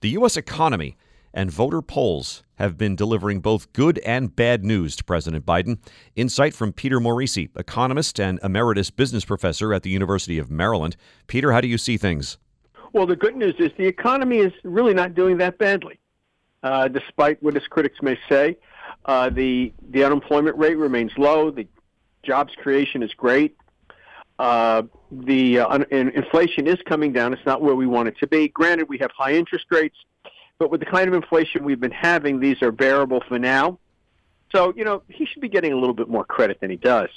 The U.S. economy and voter polls have been delivering both good and bad news to President Biden. Insight from Peter Morici, economist and emeritus business professor at the University of Maryland. Peter, how do you see things? Well, the good news is the economy is really not doing that badly, uh, despite what his critics may say. Uh, the the unemployment rate remains low. The jobs creation is great. Uh, the uh, un- inflation is coming down. It's not where we want it to be. Granted, we have high interest rates, but with the kind of inflation we've been having, these are bearable for now. So, you know, he should be getting a little bit more credit than he does.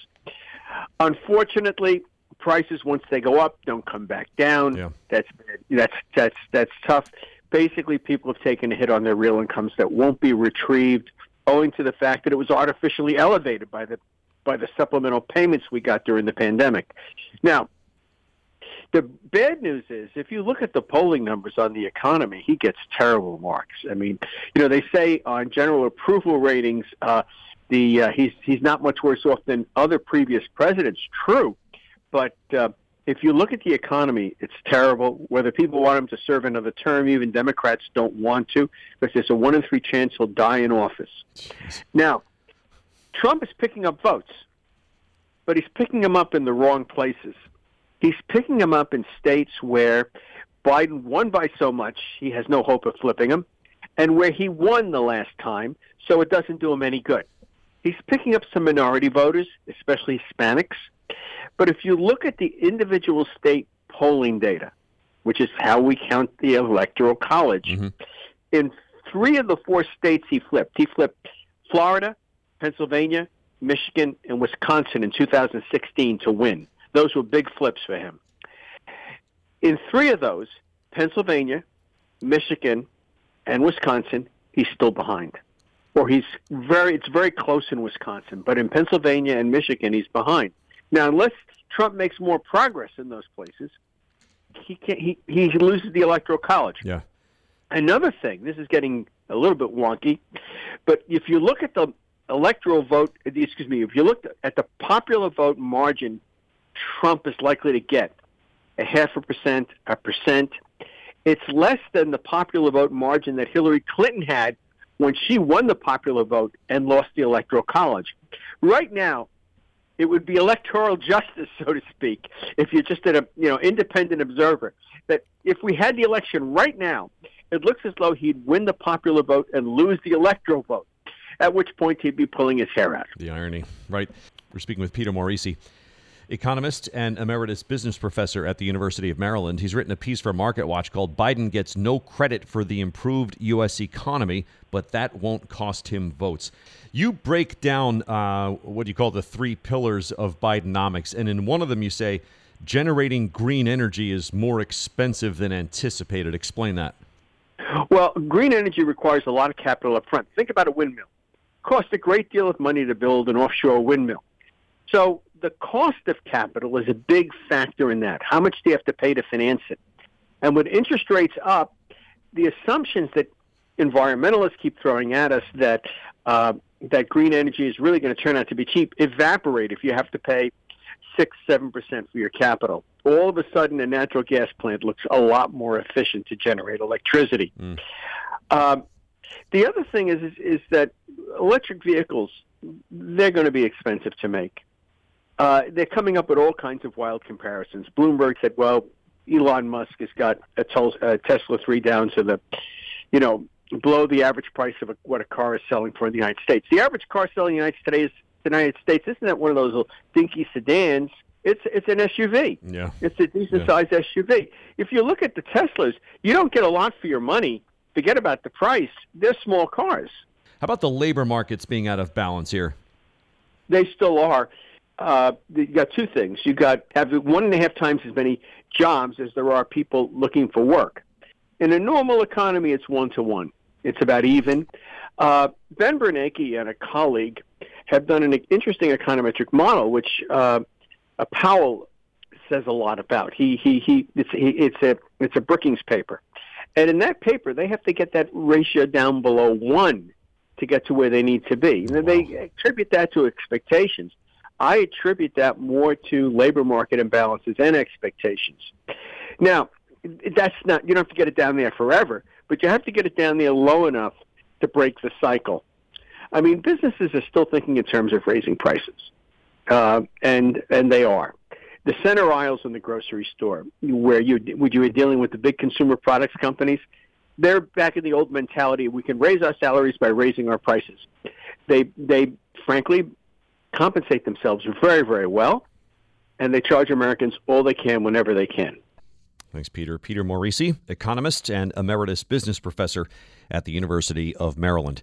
Unfortunately, prices once they go up don't come back down. Yeah. That's that's that's that's tough. Basically, people have taken a hit on their real incomes that won't be retrieved, owing to the fact that it was artificially elevated by the by the supplemental payments we got during the pandemic. Now, the bad news is if you look at the polling numbers on the economy, he gets terrible marks. I mean, you know, they say on general approval ratings, uh, the uh, he's he's not much worse off than other previous presidents. True, but uh, if you look at the economy, it's terrible. Whether people want him to serve another term, even Democrats don't want to, because there's a one in three chance he'll die in office. Jeez. Now, Trump is picking up votes, but he's picking them up in the wrong places. He's picking them up in states where Biden won by so much he has no hope of flipping them, and where he won the last time, so it doesn't do him any good. He's picking up some minority voters, especially Hispanics. But if you look at the individual state polling data, which is how we count the electoral college, mm-hmm. in three of the four states he flipped, he flipped Florida, Pennsylvania, Michigan, and Wisconsin in 2016 to win. Those were big flips for him. In three of those, Pennsylvania, Michigan, and Wisconsin, he's still behind. Or he's very it's very close in Wisconsin, but in Pennsylvania and Michigan he's behind. Now unless Trump makes more progress in those places, he can he, he loses the electoral college. Yeah. Another thing, this is getting a little bit wonky, but if you look at the electoral vote, excuse me, if you look at the popular vote margin Trump is likely to get, a half a percent, a percent, it's less than the popular vote margin that Hillary Clinton had when she won the popular vote and lost the electoral college. Right now, it would be electoral justice, so to speak, if you're just a you know independent observer. That if we had the election right now, it looks as though he'd win the popular vote and lose the electoral vote at which point he'd be pulling his hair out. The irony, right? We're speaking with Peter Morici, economist and emeritus business professor at the University of Maryland. He's written a piece for MarketWatch called Biden Gets No Credit for the Improved U.S. Economy, but that won't cost him votes. You break down uh, what you call the three pillars of Bidenomics, and in one of them you say generating green energy is more expensive than anticipated. Explain that. Well, green energy requires a lot of capital up front. Think about a windmill cost a great deal of money to build an offshore windmill. So the cost of capital is a big factor in that. How much do you have to pay to finance it? And with interest rates up, the assumptions that environmentalists keep throwing at us that uh, that green energy is really going to turn out to be cheap evaporate if you have to pay six, seven percent for your capital. All of a sudden, a natural gas plant looks a lot more efficient to generate electricity. Mm. Um, the other thing is, is, is that electric vehicles they're going to be expensive to make. Uh, they're coming up with all kinds of wild comparisons. Bloomberg said, "Well, Elon Musk has got a Tesla three down to the, you know, below the average price of a, what a car is selling for in the United States. The average car selling in the United States, the United States isn't that one of those little dinky sedans. It's it's an SUV. Yeah, it's a decent yeah. sized SUV. If you look at the Teslas, you don't get a lot for your money forget about the price. They're small cars. How about the labor markets being out of balance here? They still are. Uh, you got two things. You got have one and a half times as many jobs as there are people looking for work. In a normal economy, it's one to one. It's about even. Uh, ben Bernanke and a colleague have done an interesting econometric model, which uh, Powell says a lot about. He he he. It's, he, it's a it's a Brookings paper, and in that paper, they have to get that ratio down below one to get to where they need to be. And they attribute that to expectations. I attribute that more to labor market imbalances and expectations. Now, that's not you don't have to get it down there forever, but you have to get it down there low enough to break the cycle. I mean, businesses are still thinking in terms of raising prices, uh, and and they are. The center aisles in the grocery store, where you would you were dealing with the big consumer products companies, they're back in the old mentality. We can raise our salaries by raising our prices. They they frankly compensate themselves very very well, and they charge Americans all they can whenever they can. Thanks, Peter. Peter Morici, economist and emeritus business professor at the University of Maryland.